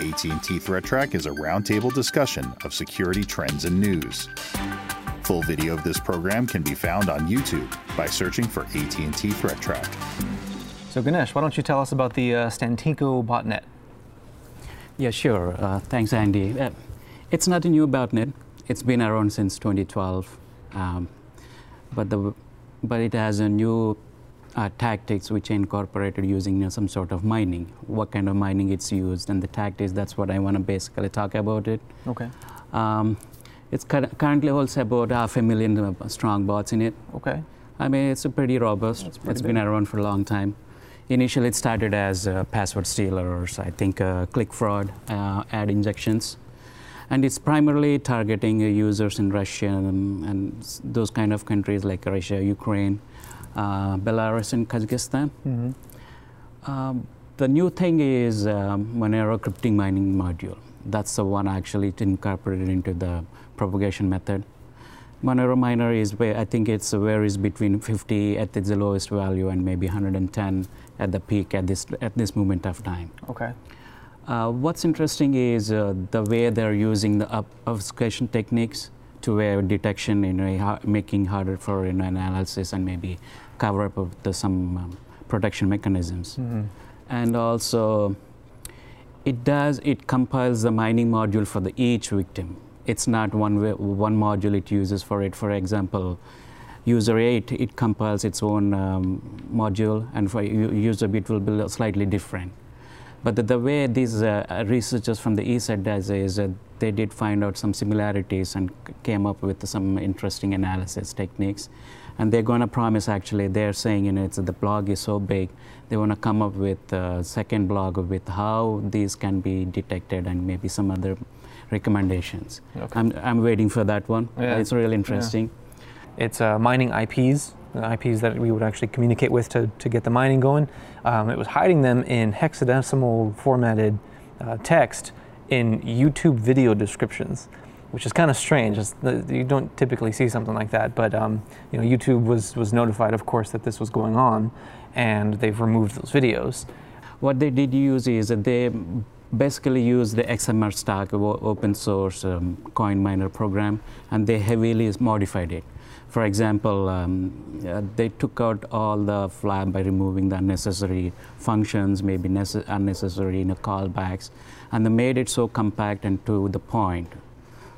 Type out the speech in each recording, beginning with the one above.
AT&T Threat Track is a roundtable discussion of security trends and news. Full video of this program can be found on YouTube by searching for AT&T Threat Track. So Ganesh, why don't you tell us about the uh, Stantinko botnet? Yeah, sure. Uh, thanks, Andy. Uh, it's not a new botnet. It's been around since 2012, um, but the but it has a new uh, tactics which are incorporated using you know, some sort of mining. What kind of mining it's used and the tactics. That's what I want to basically talk about it. Okay. Um, it's currently holds about half a million uh, strong bots in it. Okay. I mean, it's a pretty robust. Pretty it's big. been around for a long time. Initially, it started as uh, password stealers, I think uh, click fraud, uh, ad injections. And it's primarily targeting uh, users in Russia and, and, those kind of countries like Russia, Ukraine, uh, Belarus, and Kazakhstan. Mm-hmm. Um, the new thing is um, Monero crypting mining module. That's the one actually incorporated into the propagation method. Monero miner is where I think it's varies between 50 at the lowest value and maybe 110 at the peak at this at this moment of time. Okay. Uh, what's interesting is uh, the way they're using the obfuscation techniques to where detection in a, making harder for you know, analysis and maybe cover up of the, some um, protection mechanisms. Mm-hmm. And also, it does it compiles the mining module for the each victim. It's not one way, one module it uses for it. For example, user 8 it compiles its own um, module, and for user bit will be slightly different. But the, the way these uh, researchers from the ESET does is uh, they did find out some similarities and came up with some interesting analysis techniques. And they're going to promise actually, they're saying you know, it's, the blog is so big, they want to come up with a second blog with how these can be detected and maybe some other recommendations. Okay. I'm, I'm waiting for that one. Yeah. It's really interesting. It's uh, mining IPs, IPs that we would actually communicate with to, to get the mining going. Um, it was hiding them in hexadecimal formatted uh, text in YouTube video descriptions, which is kind of strange. It's, you don't typically see something like that, but um, you know, YouTube was, was notified, of course, that this was going on, and they've removed those videos. What they did use is that they basically use the xmr-stak, open source um, coin miner program, and they heavily modified it. For example, um, uh, they took out all the flag by removing the unnecessary functions, maybe unnecessary you know, callbacks, and they made it so compact and to the point.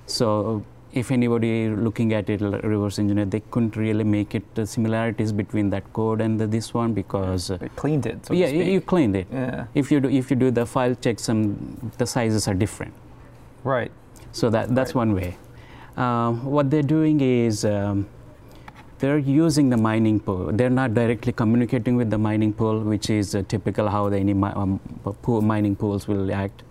So if anybody looking at it reverse engineer, they couldn't really make it the similarities between that code and the, this one because uh, cleaned it. So yeah, you cleaned it. Yeah. If you do, if you do the file check, some the sizes are different. Right. So that that's right. one way. Uh, what they're doing is. Um, they're using the mining pool. They're not directly communicating with the mining pool, which is uh, typical how the, any mi um, pool mining pools will act.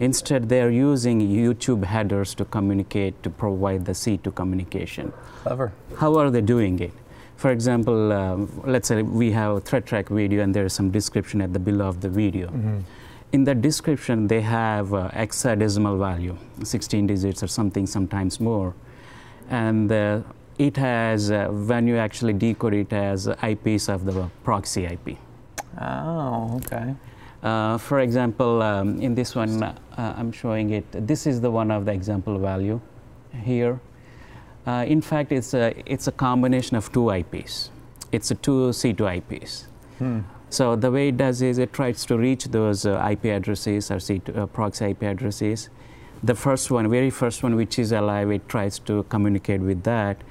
Instead, they're using YouTube headers to communicate, to provide the C2 communication. Clever. How are they doing it? For example, um, let's say we have a threat track video and there's some description at the below of the video. Mm -hmm. In that description, they have uh, hexadecimal value, 16 digits or something, sometimes more. And uh, it has, uh, when you actually decode it, has IPs of the proxy IP. Oh, okay. Uh, for example, um, in this one, uh, I'm showing it. This is the one of the example value here. Uh, in fact, it's a, it's a combination of two IPs. It's a two C2 IPs. Hmm. So the way it does is it tries to reach those uh, IP addresses or C2, uh, proxy IP addresses. The first one, very first one, which is alive, it tries to communicate with that.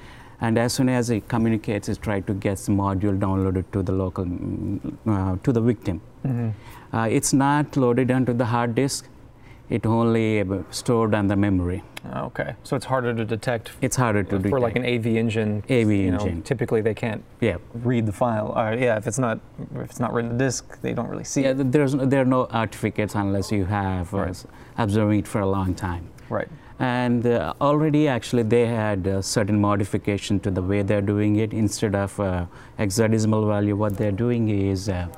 And as soon as it communicates, it tries to get the module downloaded to the local, uh, to the victim. Mm-hmm. Uh, it's not loaded onto the hard disk. It only stored on the memory. Okay, so it's harder to detect. It's harder to for detect. like an AV engine. AV engine. Know, typically, they can't Yeah. read the file. Or yeah, if it's not if it's not written to disk, they don't really see Yeah, it. there's there are no certificates unless you have uh, Right. observing it for a long time. Right. And uh, already, actually, they had a certain modification to the way they're doing it. Instead of uh, hexadecimal value, what they're doing is uh,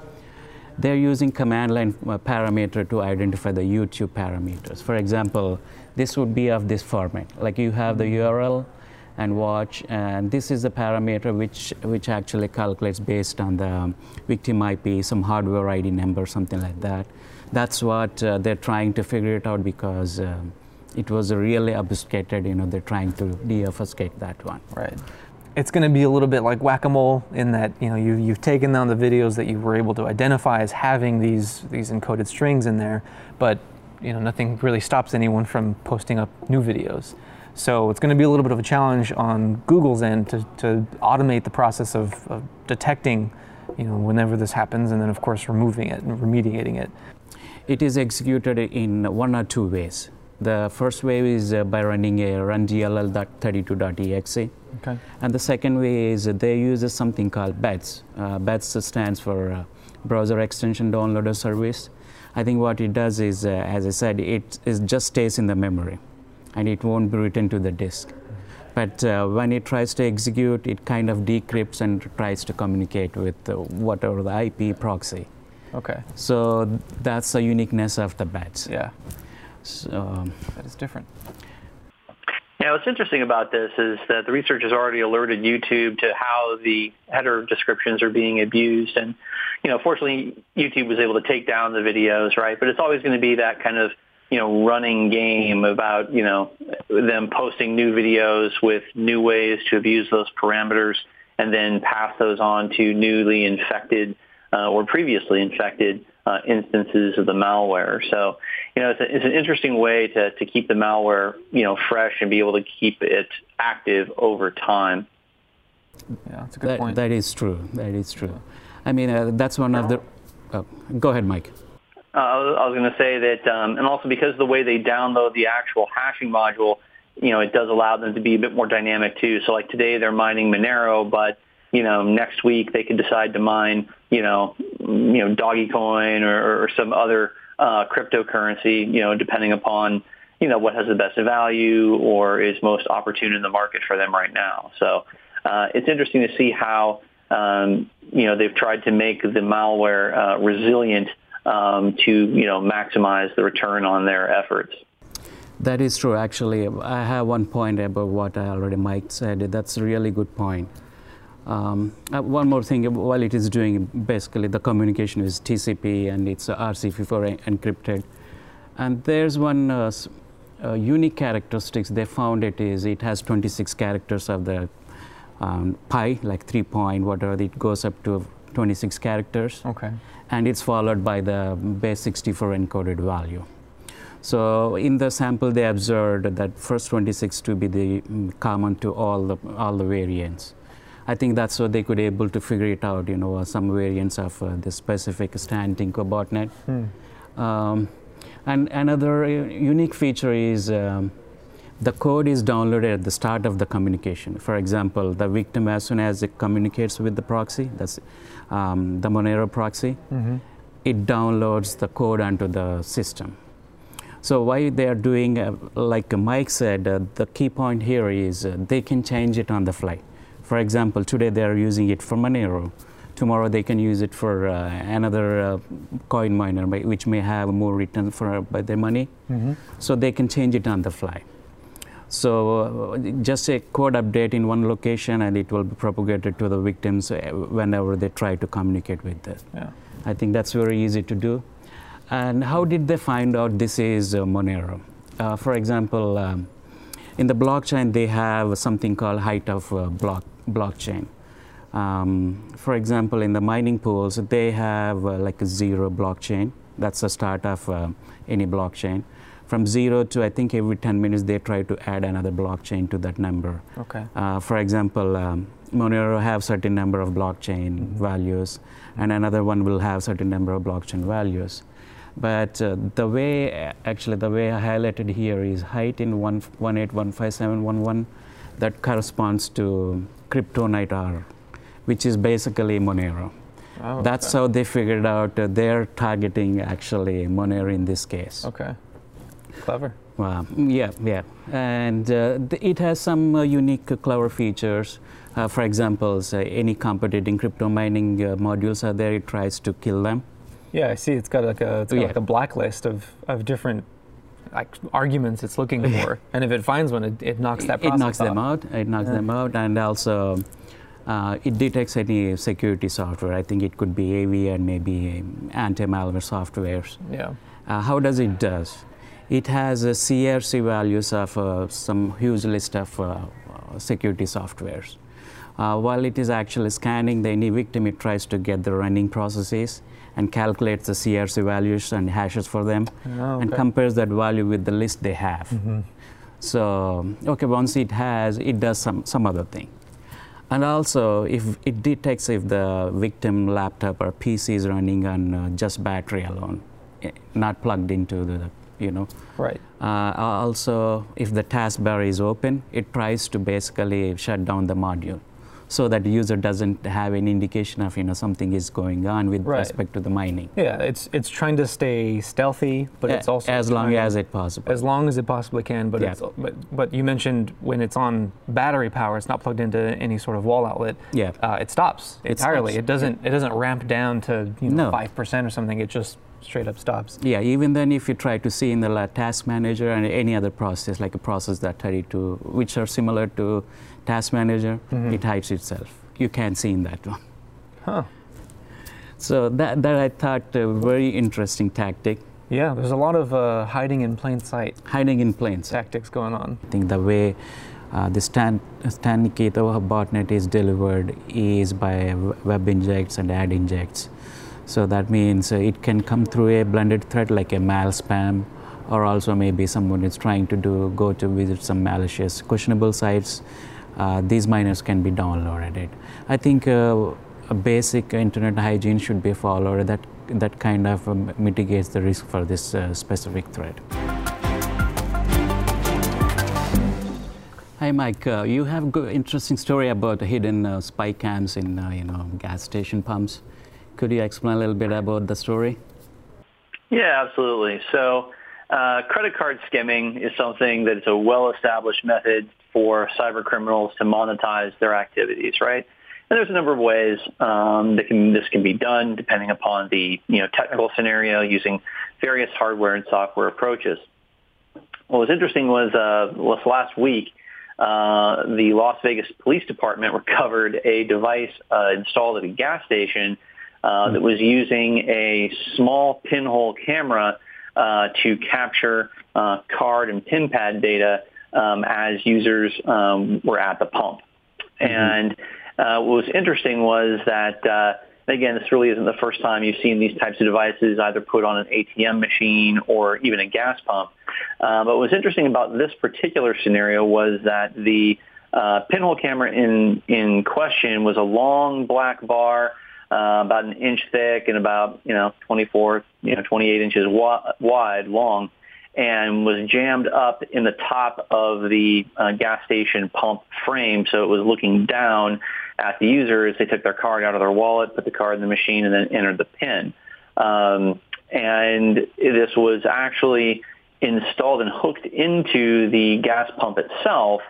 they're using command line uh, parameter to identify the YouTube parameters. For example, this would be of this format. Like you have the URL and watch, and this is the parameter which, which actually calculates based on the victim IP, some hardware ID number, something like that. that's what uh, they're trying to figure it out because um, it was really obfuscated. You know, they're trying to de-obfuscate that one. Right. It's going to be a little bit like whack-a-mole in that you know you, you've taken down the videos that you were able to identify as having these these encoded strings in there, but you know nothing really stops anyone from posting up new videos. So it's going to be a little bit of a challenge on Google's end to, to automate the process of, of detecting, you know, whenever this happens, and then of course removing it and remediating it. It is executed in one or two ways. The first way is uh, by running a rundll.32.exe. Okay. And the second way is they use something called BEDS. Uh, BEDS stands for uh, Browser Extension Downloader Service. I think what it does is, uh, as I said, it, it just stays in the memory and it won't be written to the disk. But uh, when it tries to execute, it kind of decrypts and tries to communicate with uh, whatever the IP proxy. Okay. So that's the uniqueness of the BEDS. Yeah. So, um, that is different. Yeah, what's interesting about this is that the research has already alerted YouTube to how the header descriptions are being abused. And, you know, fortunately, YouTube was able to take down the videos, right? But it's always going to be that kind of, you know, running game about, you know, them posting new videos with new ways to abuse those parameters and then pass those on to newly infected uh, or previously infected uh, instances of the malware. So, you know, it's, a, it's, an interesting way to, to keep the malware, you know, fresh and be able to keep it active over time. Yeah, that's a good that, point. That is true. That is true. I mean, uh, that's one of the. Oh, go ahead, Mike. Uh, I was going to say that, um, and also because of the way they download the actual hashing module, you know, it does allow them to be a bit more dynamic too. So, like today, they're mining Monero, but you know, next week they could decide to mine, you know, you know, Dogecoin or, or some other uh, cryptocurrency, you know, depending upon, you know, what has the best value or is most opportune in the market for them right now. So uh, it's interesting to see how, um, you know, they've tried to make the malware uh, resilient um, to, you know, maximize the return on their efforts. That is true. Actually, I have one point about what I already Mike said. That's a really good point. Um, uh, one more thing, while it is doing basically the communication is TCP and it's RC4 encrypted. And there's one uh, uh, unique characteristics they found it is it has 26 characters of the um, pi, like 3 point, whatever, it goes up to 26 characters. Okay. And it's followed by the base 64 encoded value. So in the sample, they observed that first 26 to be the mm, common to all the, all the variants. I think that's what they could able to figure it out, you know, uh, some variants of uh, the specific Stantinko botnet. Hmm. Um, and another uh, unique feature is um, the code is downloaded at the start of the communication. For example, the victim, as soon as it communicates with the proxy, that's um, the Monero proxy, mm-hmm. it downloads the code onto the system. So why they are doing, uh, like Mike said, uh, the key point here is uh, they can change it on the fly. For example, today they are using it for Monero. Tomorrow they can use it for uh, another uh, coin miner, which may have more return for by their money. Mm-hmm. So they can change it on the fly. So uh, just a code update in one location, and it will be propagated to the victims uh, whenever they try to communicate with it. Yeah. I think that's very easy to do. And how did they find out this is uh, Monero? Uh, for example, um, in the blockchain, they have something called height of block blockchain. Um, for example, in the mining pools, they have uh, like a zero blockchain. That's the start of uh, any blockchain. From zero to I think every 10 minutes they try to add another blockchain to that number. Okay. Uh, for example, um, Monero have certain number of blockchain mm-hmm. values, and another one will have certain number of blockchain values. But uh, the way, actually, the way I highlighted here is height in 118.157.11 that corresponds to CryptoNight R, which is basically Monero. Oh, That's okay. how they figured out uh, they're targeting actually Monero in this case. Okay. Clever. Wow. Yeah, yeah. And uh, it has some uh, unique, uh, clever features. Uh, for example, any competing crypto mining uh, modules are there, it tries to kill them. Yeah, I see. It's got like a, got yeah. like a blacklist of, of different like arguments it's looking for, and if it finds one, it, it knocks that. Out. It knocks off. them out. It knocks yeah. them out, and also uh, it detects any security software. I think it could be AV and maybe anti-malware softwares. Yeah. Uh, how does it does? It has a CRC values of uh, some huge list of uh, security softwares. Uh, while it is actually scanning the any victim, it tries to get the running processes and calculates the CRC values and hashes for them Oh, okay. and compares that value with the list they have. Mm-hmm. So, okay, once it has, it does some, some other thing. And also, if it detects if the victim laptop or PC is running on uh, just battery alone, eh, not plugged into the, you know. Right. Uh, also, if the taskbar is open, it tries to basically shut down the module so that the user doesn't have any indication of you know something is going on with Right. respect to the mining. Yeah, it's it's trying to stay stealthy, but it's also as long as it possible. as long as it possibly can. But Yeah. it's, but but you mentioned when it's on battery power, it's not plugged into any sort of wall outlet. Yeah. uh, it stops It entirely. stops, It doesn't it doesn't ramp down to you know No. five percent or something. It just straight up stops. Yeah, even then, if you try to see in the task manager and any other process, like a process that 32, which are similar to task manager, it hides itself. You can't see in that one. Huh. So that, that I thought a very interesting tactic, Yeah, there's a lot of uh, hiding in plain sight hiding in plain sight. tactics going on. I think the way uh, the Stan, Stanikita botnet is delivered is by web injects and ad injects. So that means uh, it can come through a blended thread like a mal spam, or also maybe someone is trying to do go to visit some malicious questionable sites. Uh, these miners can be downloaded. I think uh, a basic internet hygiene should be followed. That that kind of um, mitigates the risk for this uh, specific threat. Hi, Mike. Uh, you have an interesting story about hidden uh, spy cams in uh, you know gas station pumps. Could you explain a little bit about the story? Yeah, absolutely. So uh, credit card skimming is something that is a well-established method for cyber criminals to monetize their activities, right? And there's a number of ways um, that can, this can be done depending upon the you know technical scenario using various hardware and software approaches. What was interesting was uh, was last week uh, the Las Vegas Police Department recovered a device uh, installed at a gas station uh, that was using a small pinhole camera uh, to capture uh, card and pin pad data um, as users um, were at the pump. And uh, what was interesting was that, uh, again, this really isn't the first time you've seen these types of devices either put on an ATM machine or even a gas pump. Uh, but what was interesting about this particular scenario was that the uh, pinhole camera in, in question was a long black bar uh, about an inch thick and about you know 24, you know 28 inches wa- wide, long, and was jammed up in the top of the uh, gas station pump frame, so it was looking down at the user as they took their card out of their wallet, put the card in the machine, and then entered the PIN. Um, and this was actually installed and hooked into the gas pump itself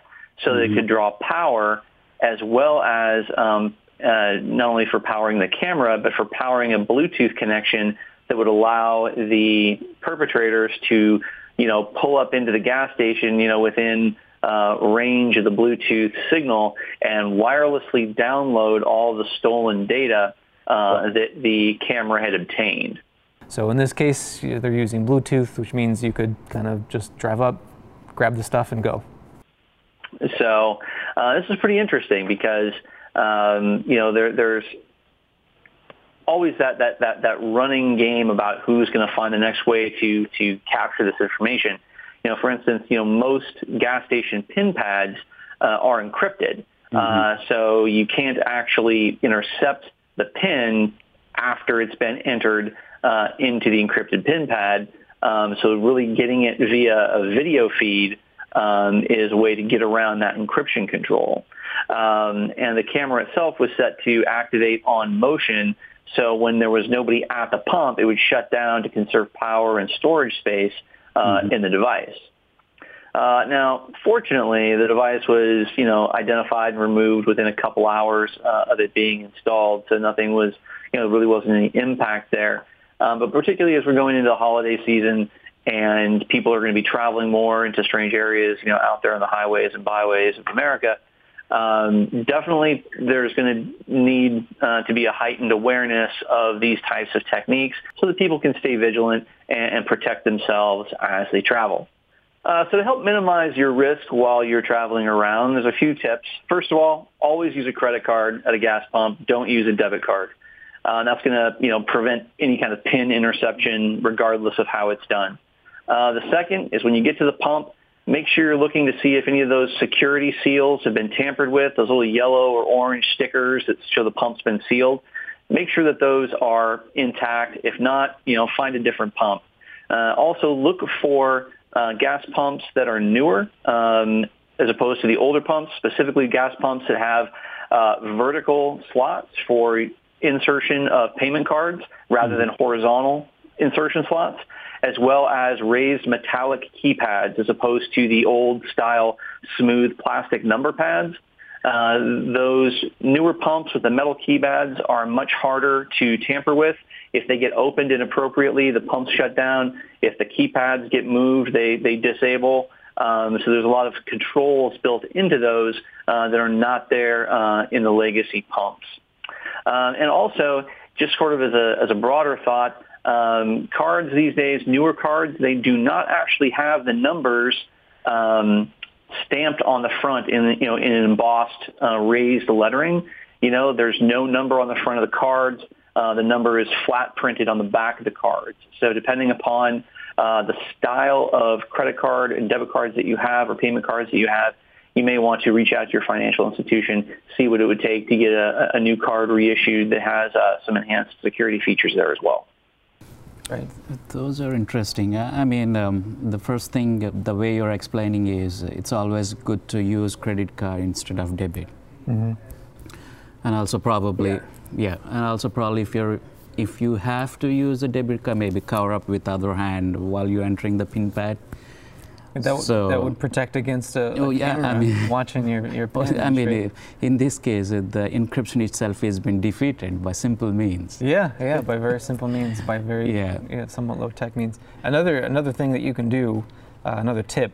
so that it could draw power as well as um, uh, not only for powering the camera, but for powering a Bluetooth connection that would allow the perpetrators to, you know, pull up into the gas station, you know, within uh, range of the Bluetooth signal and wirelessly download all the stolen data uh, that the camera had obtained. So in this case, they're using Bluetooth, which means you could kind of just drive up, grab the stuff, and go. So uh, this is pretty interesting because um, you know there, there's always that, that, that, that running game about who's going to find the next way to, to capture this information. You know, for instance, you know most gas station pin pads uh, are encrypted, uh, so you can't actually intercept the pin after it's been entered uh, into the encrypted pin pad. Um, so really getting it via a video feed um, is a way to get around that encryption control. Um, and the camera itself was set to activate on motion. So when there was nobody at the pump, it would shut down to conserve power and storage space uh, in the device. Uh, now, fortunately, the device was, you know, identified and removed within a couple hours uh, of it being installed, so nothing was, you know, really wasn't any impact there. Um, but particularly as we're going into the holiday season and people are going to be traveling more into strange areas, you know, out there on the highways and byways of America, um, definitely there's going to need uh, to be a heightened awareness of these types of techniques so that people can stay vigilant and, and protect themselves as they travel. Uh, so to help minimize your risk while you're traveling around, there's a few tips. First of all, always use a credit card at a gas pump. Don't use a debit card. Uh, that's going to, you know, prevent any kind of pin interception, regardless of how it's done. Uh, the second is when you get to the pump, Make sure you're looking to see if any of those security seals have been tampered with, those little yellow or orange stickers that show the pump's been sealed. Make sure that those are intact. If not, you know, find a different pump. Uh, also, look for uh, gas pumps that are newer um, as opposed to the older pumps, specifically gas pumps that have uh, vertical slots for insertion of payment cards rather than horizontal insertion slots as well as raised metallic keypads as opposed to the old style smooth plastic number pads. Uh, those newer pumps with the metal keypads are much harder to tamper with. If they get opened inappropriately, the pumps shut down. If the keypads get moved, they, they disable. Um, so there's a lot of controls built into those uh, that are not there uh, in the legacy pumps. Uh, and also, just sort of as a, as a broader thought, um, cards these days, newer cards, they do not actually have the numbers um, stamped on the front in you know in embossed uh, raised lettering. You know, there's no number on the front of the cards. Uh, the number is flat printed on the back of the cards. So depending upon uh, the style of credit card and debit cards that you have or payment cards that you have, you may want to reach out to your financial institution, see what it would take to get a, a new card reissued that has uh, some enhanced security features there as well. Right. Those are interesting. I mean, um, the first thing, the way you're explaining is it's always good to use credit card instead of debit. Mm-hmm. And also probably, yeah. yeah, and also probably if you're if you have to use a debit card, maybe cover up with other hand while you're entering the pin pad. That, so, that would protect against a, oh, yeah, I mean, watching your, your. I mean, in this case, uh, the encryption itself has been defeated by simple means. Yeah, yeah, by very simple means, by very yeah. yeah somewhat low tech means. Another another thing that you can do, uh, another tip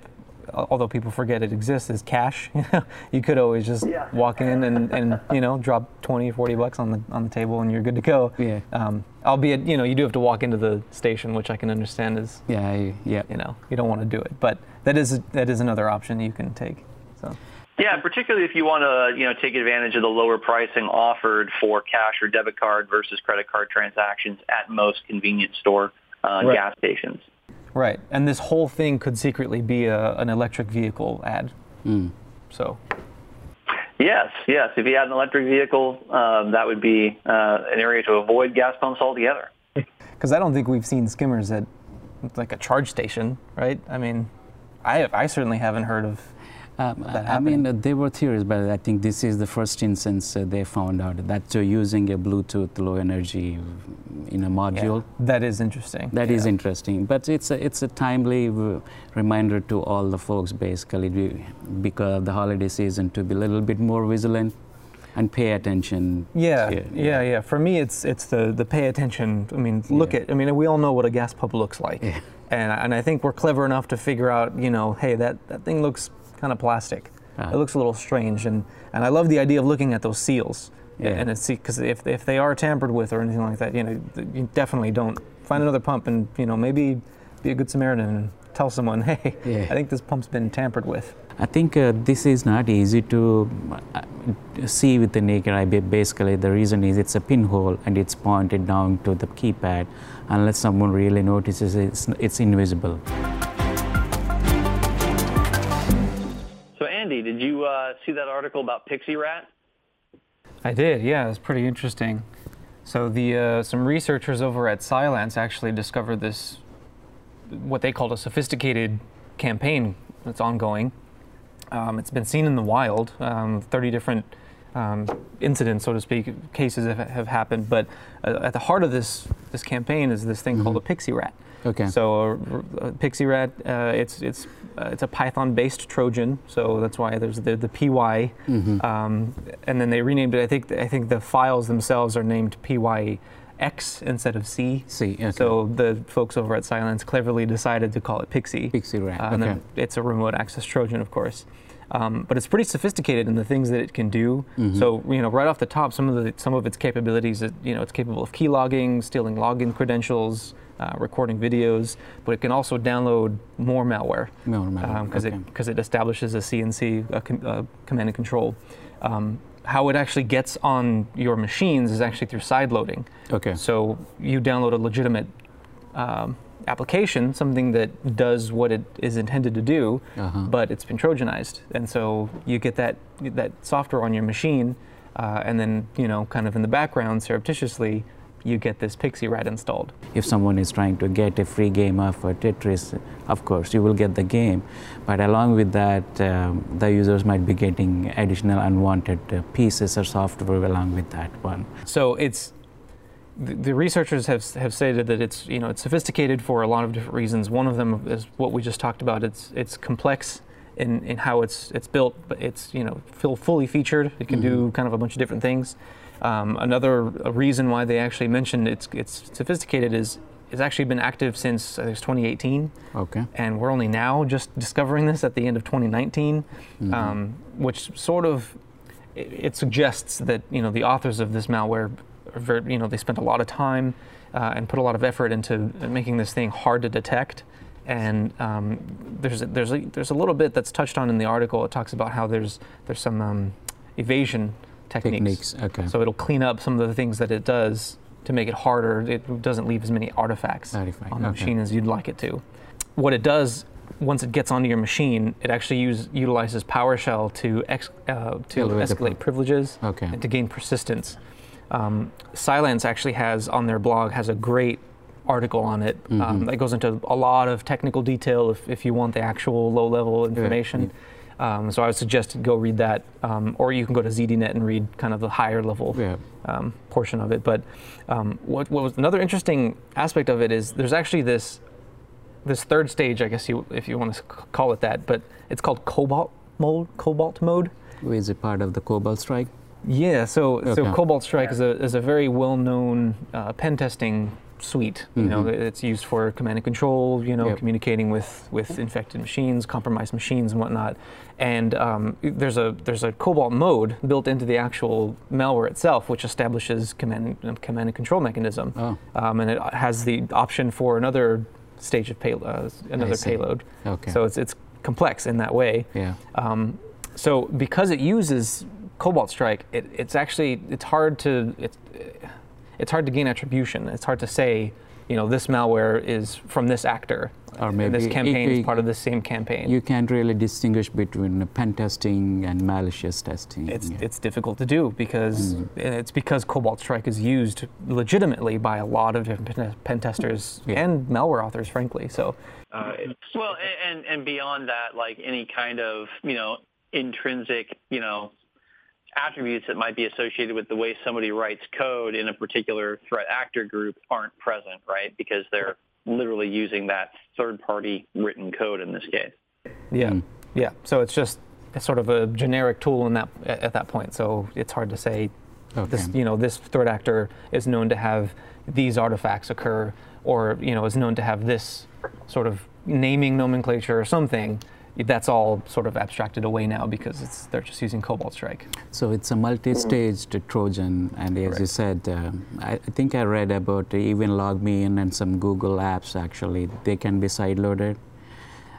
although people forget it exists, is cash. you could always just yeah. walk in and, and you know drop 20, 40 bucks on the on the table and you're good to go. Yeah. Um, albeit you know you do have to walk into the station, which I can understand is yeah yeah you know you don't want to do it, but that is that is another option you can take. So. Yeah, particularly if you want to, you know, take advantage of the lower pricing offered for cash or debit card versus credit card transactions at most convenience store uh, right. gas stations. Right, and this whole thing could secretly be a, an electric vehicle ad. Mm. So. Yes, yes. If you had an electric vehicle, um, that would be uh, an area to avoid gas pumps altogether. Because I don't think we've seen skimmers at like a charge station, right? I mean, I I certainly haven't heard of um, I mean, uh, there were theories, but I think this is the first instance uh, they found out that using a Bluetooth low energy in a module. Yeah, that is interesting. That yeah. is interesting, but it's a, it's a timely reminder to all the folks, basically, because of the holiday season, to be a little bit more vigilant and pay attention. Yeah, yeah, yeah, yeah. For me, it's it's the the pay attention. I mean, look yeah. at. I mean, we all know what a gas pump looks like, yeah. and and I think we're clever enough to figure out. You know, hey, that that thing looks kind of plastic. Uh-huh. It looks a little strange, and, and I love the idea of looking at those seals. Yeah. And it's because if, if they are tampered with or anything like that, you know, you definitely don't find another pump and you know maybe be a good Samaritan and tell someone, hey, yeah. I think this pump's been tampered with. I think uh, this is not easy to uh, see with the naked eye. Basically, the reason is it's a pinhole and it's pointed down to the keypad. Unless someone really notices, it's, it's invisible. Did you uh, see that article about PyXie Rat? I did. Yeah, it was pretty interesting. So the uh, some researchers over at Cylance actually discovered this, what they called a sophisticated campaign that's ongoing. Um, it's been seen in the wild. Um, 30 different um, incidents, so to speak, cases have, have happened. But uh, at the heart of this this campaign is this thing mm-hmm. called a PyXie rat. Okay. So a, a PyXie rat, uh, it's it's uh, it's a Python-based Trojan, so that's why there's the the py, mm-hmm. um, and then they renamed it. I think I think the files themselves are named pyx instead of C. C. Okay. So the folks over at Cylance cleverly decided to call it PyXie. PyXie rat. Uh, and then it's a remote access Trojan, of course. Um, but it's pretty sophisticated in the things that it can do. Mm-hmm. So you know, right off the top, some of the some of its capabilities, you know, it's capable of key logging, stealing login credentials, uh, recording videos, but it can also download more malware because um, okay. it because it establishes a CNC a com, a command and control. Um, how it actually gets on your machines is actually through side loading. Okay. So you download a legitimate um, application, something that does what it is intended to do, uh-huh. but it's been Trojanized, and so you get that that software on your machine, uh, and then you know, kind of in the background, surreptitiously, you get this PyXie RAT installed. If someone is trying to get a free game of Tetris, of course, you will get the game. But along with that, um, the users might be getting additional unwanted uh, pieces or software along with that one. So it's the, researchers have, have stated that it's you know it's sophisticated for a lot of different reasons. One of them is what we just talked about. It's it's complex in, in how it's it's built, but it's you know fully featured. It can mm-hmm. do kind of a bunch of different things. Um, another reason why they actually mentioned it's it's sophisticated is it's actually been active since I think it's 2018. Okay. And we're only now just discovering this at the end of 2019, mm-hmm. um, which sort of it, it, suggests that you know the authors of this malware, you know, they spent a lot of time uh, and put a lot of effort into making this thing hard to detect. And um, there's a, there's a, there's a little bit that's touched on in the article. It talks about how there's there's some um, evasion techniques. techniques. Okay. So it'll clean up some of the things that it does to make it harder. It doesn't leave as many artifacts Artifact. on the okay. machine as you'd like it to. What it does once it gets onto your machine, it actually use, utilizes PowerShell to ex, uh, to escalate privileges okay. and to gain persistence. Um, Cylance actually has on their blog has a great article on it um, mm-hmm. um, that goes into a lot of technical detail if, if you want the actual low level information. Yeah. Um, so I would suggest go read that, um, or you can go to ZDNet and read kind of the higher level yeah. um, portion of it. But um, what, what, was another interesting aspect of it is there's actually this this third stage, I guess you if you want to call it that, but it's called Cobalt mode. Cobalt mode. Is it part of the Cobalt Strike? Yeah. So okay. so Cobalt Strike is a is a very well known uh, pen testing suite. You mm-hmm. know, it's used for command and control. You know, yep. communicating with with infected machines, compromised machines, and whatnot. And um, there's a there's a Cobalt mode built into the actual malware itself, which establishes command command and control mechanism. Oh. Um, and it has the option for another stage of pay, uh, another payload. Okay. So it's it's complex in that way. Yeah. Um, so because it uses Cobalt Strike, it, it's actually it's hard to it's it's hard to gain attribution. It's hard to say, you know, this malware is from this actor. Or maybe this campaign it, it, is part of the same campaign. You can't really distinguish between pen testing and malicious testing. It's, yeah. it's difficult to do because mm. it's because Cobalt Strike is used legitimately by a lot of different pen testers yeah. and malware authors, frankly. So, uh, well, and and beyond that, like any kind of you know intrinsic you know attributes that might be associated with the way somebody writes code in a particular threat actor group aren't present, right? Because they're literally using that third-party written code in this case. Yeah, mm. yeah. So it's just sort of a generic tool in that at that point. So it's hard to say okay. this. You know, this threat actor is known to have these artifacts occur, or you know, is known to have this sort of naming nomenclature or something that's all sort of abstracted away now because they're just using Cobalt Strike. So it's a multi-staged Trojan, and as Correct. you said, uh, I, I, think I read about even LogMeIn and some Google apps actually they can be side-loaded.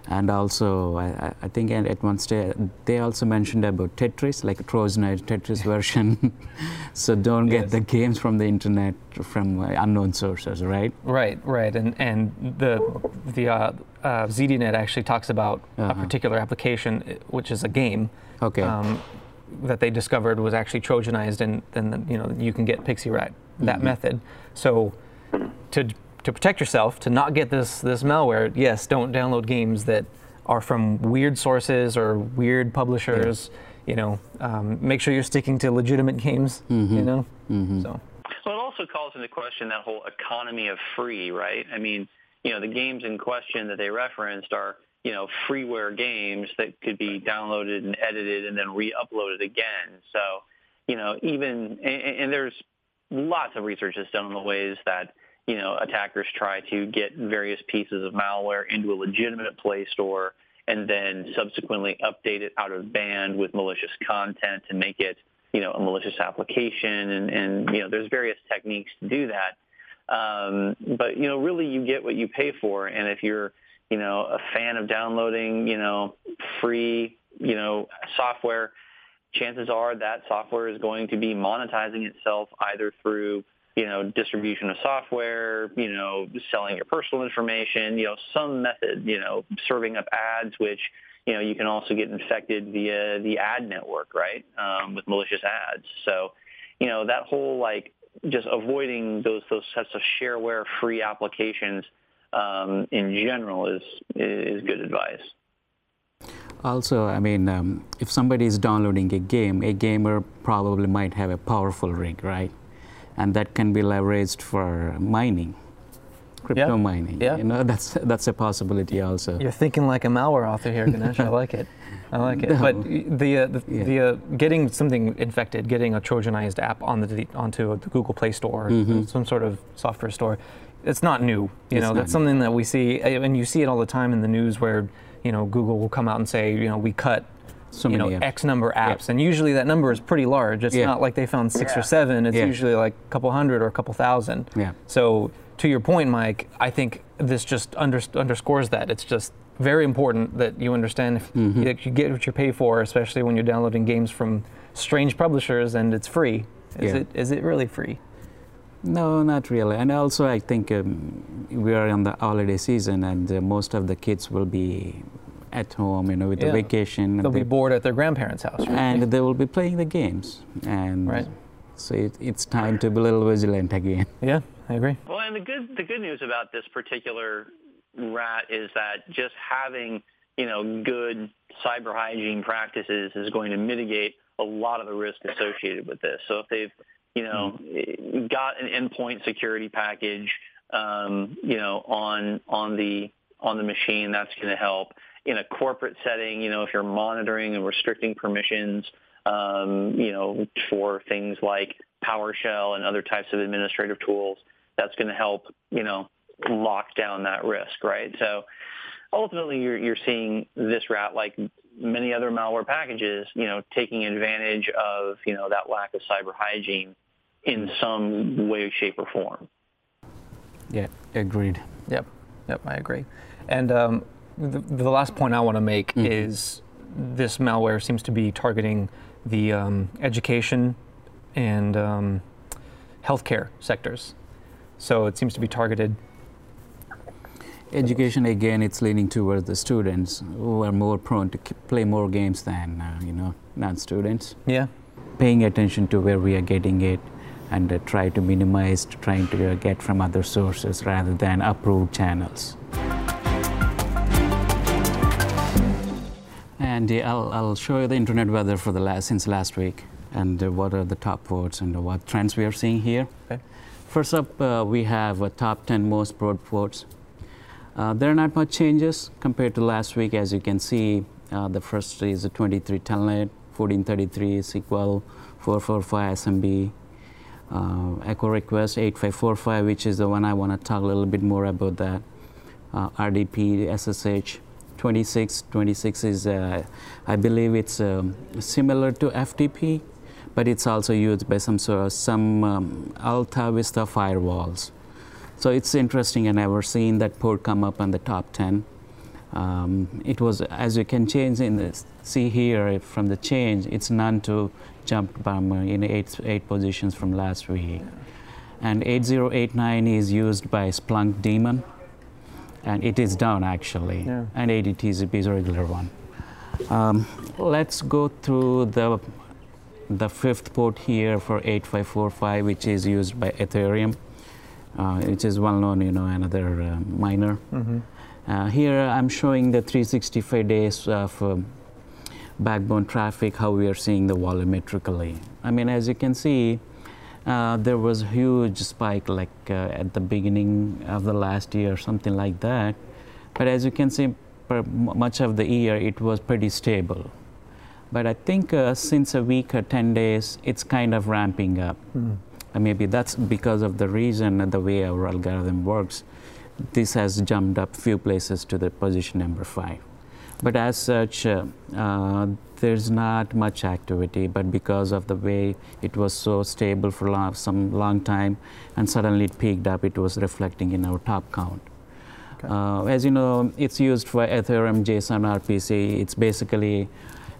And also, I, I think at one stage they also mentioned about Tetris, like a Trojanized Tetris version. so don't get yes. the games from the internet from uh, unknown sources, right? Right, right. And and the the uh, uh, ZDNet actually talks about uh-huh. a particular application, uh, which is a game. Okay. Um, that they discovered was actually Trojanized, and then you know you can get PyXie RAT that mm-hmm. method. So to to protect yourself, to not get this this malware, yes, don't download games that are from weird sources or weird publishers. Yeah. You know, um, make sure you're sticking to legitimate games. Mm-hmm. You know, mm-hmm. so. Well, it also calls into question that whole economy of free, right? I mean, you know, the games in question that they referenced are, you know, freeware games that could be downloaded and edited and then re-uploaded again. So, you know, even, and, and there's lots of research that's done on the ways that, you know, attackers try to get various pieces of malware into a legitimate Play Store and then subsequently update it out of band with malicious content to make it, you know, a malicious application. And, and you know, there's various techniques to do that. Um, but, you know, really you get what you pay for. And if you're, you know, a fan of downloading, you know, free, you know, software, chances are that software is going to be monetizing itself either through you know, distribution of software, you know, selling your personal information, you know, some method, you know, serving up ads, which, you know, you can also get infected via the ad network, right, um, with malicious ads. So, you know, that whole like just avoiding those those sets of shareware free applications um, in general is is good advice. Also, I mean, um, if somebody is downloading a game, a gamer probably might have a powerful rig, right? And that can be leveraged for mining, crypto Yeah. mining. Yeah. You know, that's that's a possibility also. You're thinking like a malware author here, Ganesh. I like it. I like it. No. But the uh, the, Yeah. the uh, getting something infected, getting a Trojanized app on the onto the Google Play Store, or Mhm. some sort of software store, it's not new. You It's know, that's new. something that we see, uh, and you see it all the time in the news where you know Google will come out and say, you know, we cut. So you know, many apps. X number of apps, and usually that number is pretty large. It's Yeah. not like they found six or seven. It's Yeah. usually like a couple hundred or a couple thousand. Yeah. So to your point, Mike, I think this just under, underscores that. It's just very important that you understand if Mm-hmm. that you get what you pay for, especially when you're downloading games from strange publishers and it's free. Is Yeah. it is it really free? No, not really. And also, I think um, we are in the holiday season, and uh, most of the kids will be at home, you know, with Yeah. the vacation. They'll be they- bored at their grandparents' house. Right? and they will be playing the games. And Right. so it, it's time to be a little vigilant again. yeah, I agree. Well, and the good the good news about this particular rat is that just having you know good cyber hygiene practices is going to mitigate a lot of the risk associated with this. So if they've you know got an endpoint security package um, you know on on the on the machine, that's going to help. In a corporate setting, you know, if you're monitoring and restricting permissions, um, you know, for things like PowerShell and other types of administrative tools, that's going to help, you know, lock down that risk, right? So ultimately you're, you're seeing this rat like many other malware packages, you know, taking advantage of, you know, that lack of cyber hygiene in some way, shape, or form. Yeah, agreed. Yep, yep, I agree. And um, the, the last point I want to make Mhm. is this malware seems to be targeting the um, education and um, healthcare sectors. So it seems to be targeted. Education again, it's leaning towards the students who are more prone to play more games than uh, you know non-students. Yeah, Paying attention to where we are getting it, and uh, try to minimize trying to uh, get from other sources rather than approved channels. And uh, I'll, I'll show you the internet weather for the last since last week, and uh, what are the top ports and what trends we are seeing here. Okay. First up, uh, we have uh, top 10 most broad ports. Uh, there are not much changes compared to last week. As you can see, uh, the first is a 23 Telnet, 1433 SQL, 445 SMB, uh, Echo Request 8545, which is the one I want to talk a little bit more about that. Uh, RDP, SSH 26. 26 is, uh, I believe it's um, similar to FTP, but it's also used by some sort of some um, Alta Vista firewalls. So it's interesting, and I've seen that port come up on the top 10. Um, it was, as you can change in see here from the change, it's none to jumped from in eight, eight positions from last week. And 8089 is used by Splunk Daemon, and it is down actually. Yeah. And ADTCP is a regular one. Um, let's go through the the fifth port here for 8545, which is used by Ethereum, uh, which is well known, you know, another uh, miner. hmm Uh, here I'm showing the 365 days of um, backbone traffic, how we are seeing the volumetrically. I mean, as you can see, uh, there was a huge spike like uh, at the beginning of the last year, something like that. But as you can see, much of the year, it was pretty stable. But I think uh, since a week or 10 days, it's kind of ramping up. Mm. And maybe that's because of the reason and the way our algorithm works. This has jumped up a few places to the position number five. But as such, uh, uh, there's not much activity. But because of the way it was so stable for long, some long time, and suddenly it peaked up, it was reflecting in our top count. Okay. Uh, as you know, it's used for Ethereum JSON RPC. It's basically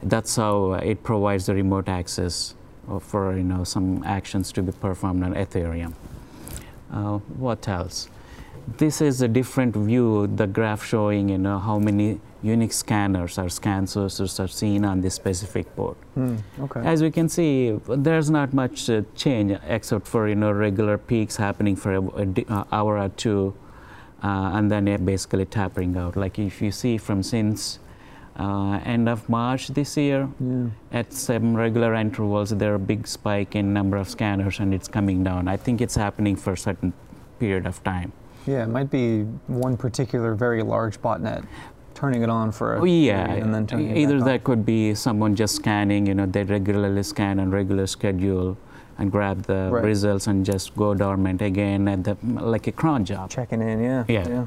that's how it provides the remote access for you know some actions to be performed on Ethereum. Uh, what else? This is a different view, the graph showing you know how many unique scanners or scan sources are seen on this specific port. Hmm, okay. As we can see, there's not much uh, change except for you know regular peaks happening for an uh, hour or two, uh, and then it basically tapering out. Like if you see from since uh, end of March this year, yeah. at some regular intervals, there are a big spike in number of scanners, and it's coming down. I think it's happening for a certain period of time. Yeah, it might be one particular very large botnet turning it on for a oh, yeah, and then turning either that could be someone just scanning, you know, they regularly scan on regular schedule and grab the right. results and just go dormant again at the like a cron job. Checking in, yeah. Yeah. yeah.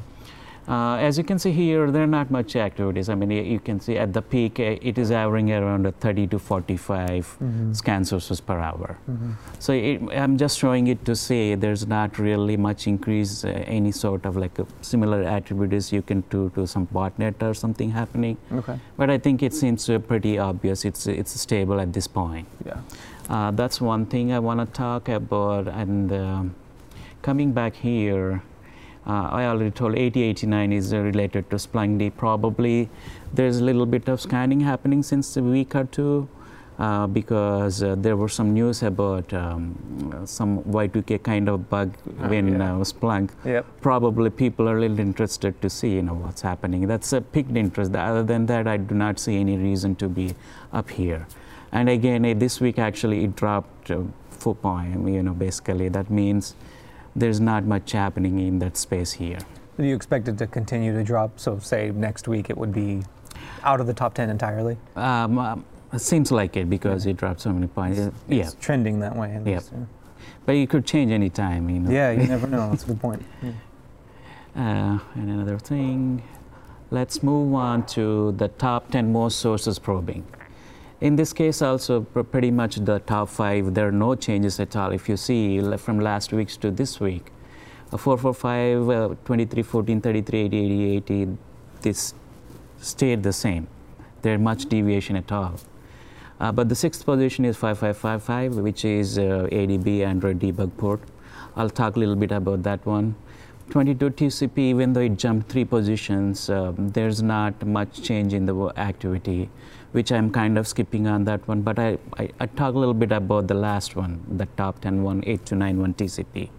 Uh, as you can see here, there are not much activities. I mean, you can see at the peak, uh, it is averaging around 30 to 45 mm-hmm. scan sources per hour. Mm-hmm. So it, I'm just showing it to say there's not really much increase, uh, any sort of like similar activities you can do to some botnet or something happening. Okay. But I think it seems uh, pretty obvious. It's it's stable at this point. Yeah. Uh, that's one thing I want to talk about. And um, coming back here. Uh, I already told 8089 is uh, related to Splunk Probably there's a little bit of scanning happening since a week or two uh, because uh, there was some news about um, some Y2K kind of bug oh, in yeah. Uh, Splunk. Yep. Probably people are a little interested to see you know what's happening. That's a piqued interest. Other than that, I do not see any reason to be up here. And again, uh, this week actually it dropped four point. You know, basically that means there's not much happening in that space here. Do you expect it to continue to drop? So, say next week it would be out of the top 10 entirely? Um, um, it seems like it because yeah. it dropped so many points. It's, yeah. trending that way. Yeah. yeah. But it could change any time, you know. Yeah, you never know. That's a good point. Yeah. Uh, and another thing, let's move on to the top 10 most sources probing. In this case also pretty much the top five, there are no changes at all. If you see from last week's to this week, uh, 445, uh, 23, 14, 33, 80, 80, 80, this stayed the same. There much deviation at all. Uh, but the sixth position is 5555, which is uh, ADB Android debug port. I'll talk a little bit about that one. 22 TCP, even though it jumped three positions, um, there's not much change in the activity which I'm kind of skipping on that one. But I, I, I talk a little bit about the last one, the top 10 one, 8291 TCP.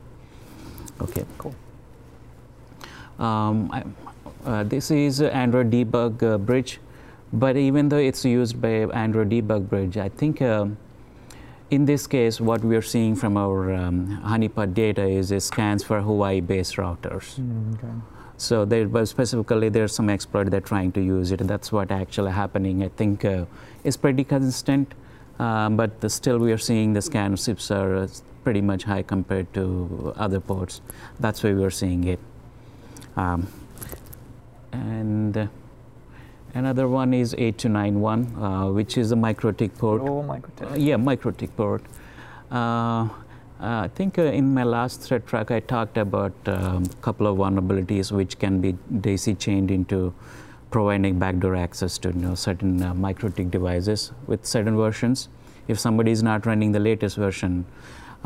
Okay, cool. Um, I, uh, this is Android debug uh, bridge, but even though it's used by Android debug bridge, I think uh, in this case, what we are seeing from our um, honeypot data is scans for Huawei-based routers. Mm, okay. So there, but specifically, there's some exploit they're trying to use it. That's what actually happening. I think uh, is pretty consistent, um, but the, still we are seeing the scan SIPs are uh, pretty much high compared to other ports. That's why we are seeing it. Um, and uh, another one is 8291, uh, which is a MikroTik port. Oh, MikroTik. Uh, yeah, MikroTik port. Uh, I think uh, in my last threat track, I talked about a um, couple of vulnerabilities which can be daisy chained into providing backdoor access to you know, certain uh, MikroTik devices with certain versions. If somebody is not running the latest version,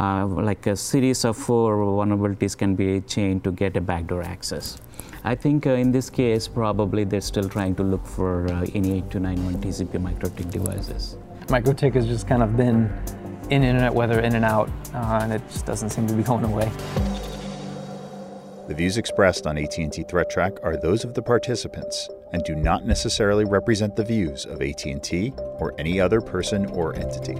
uh, like a series of four vulnerabilities can be chained to get a backdoor access. I think uh, in this case, probably they're still trying to look for uh, any 8291 TCP MikroTik devices. MikroTik has just kind of been in internet weather in and out, uh, and it just doesn't seem to be going away. The views expressed on AT&T Threat Track are those of the participants and do not necessarily represent the views of AT&T or any other person or entity.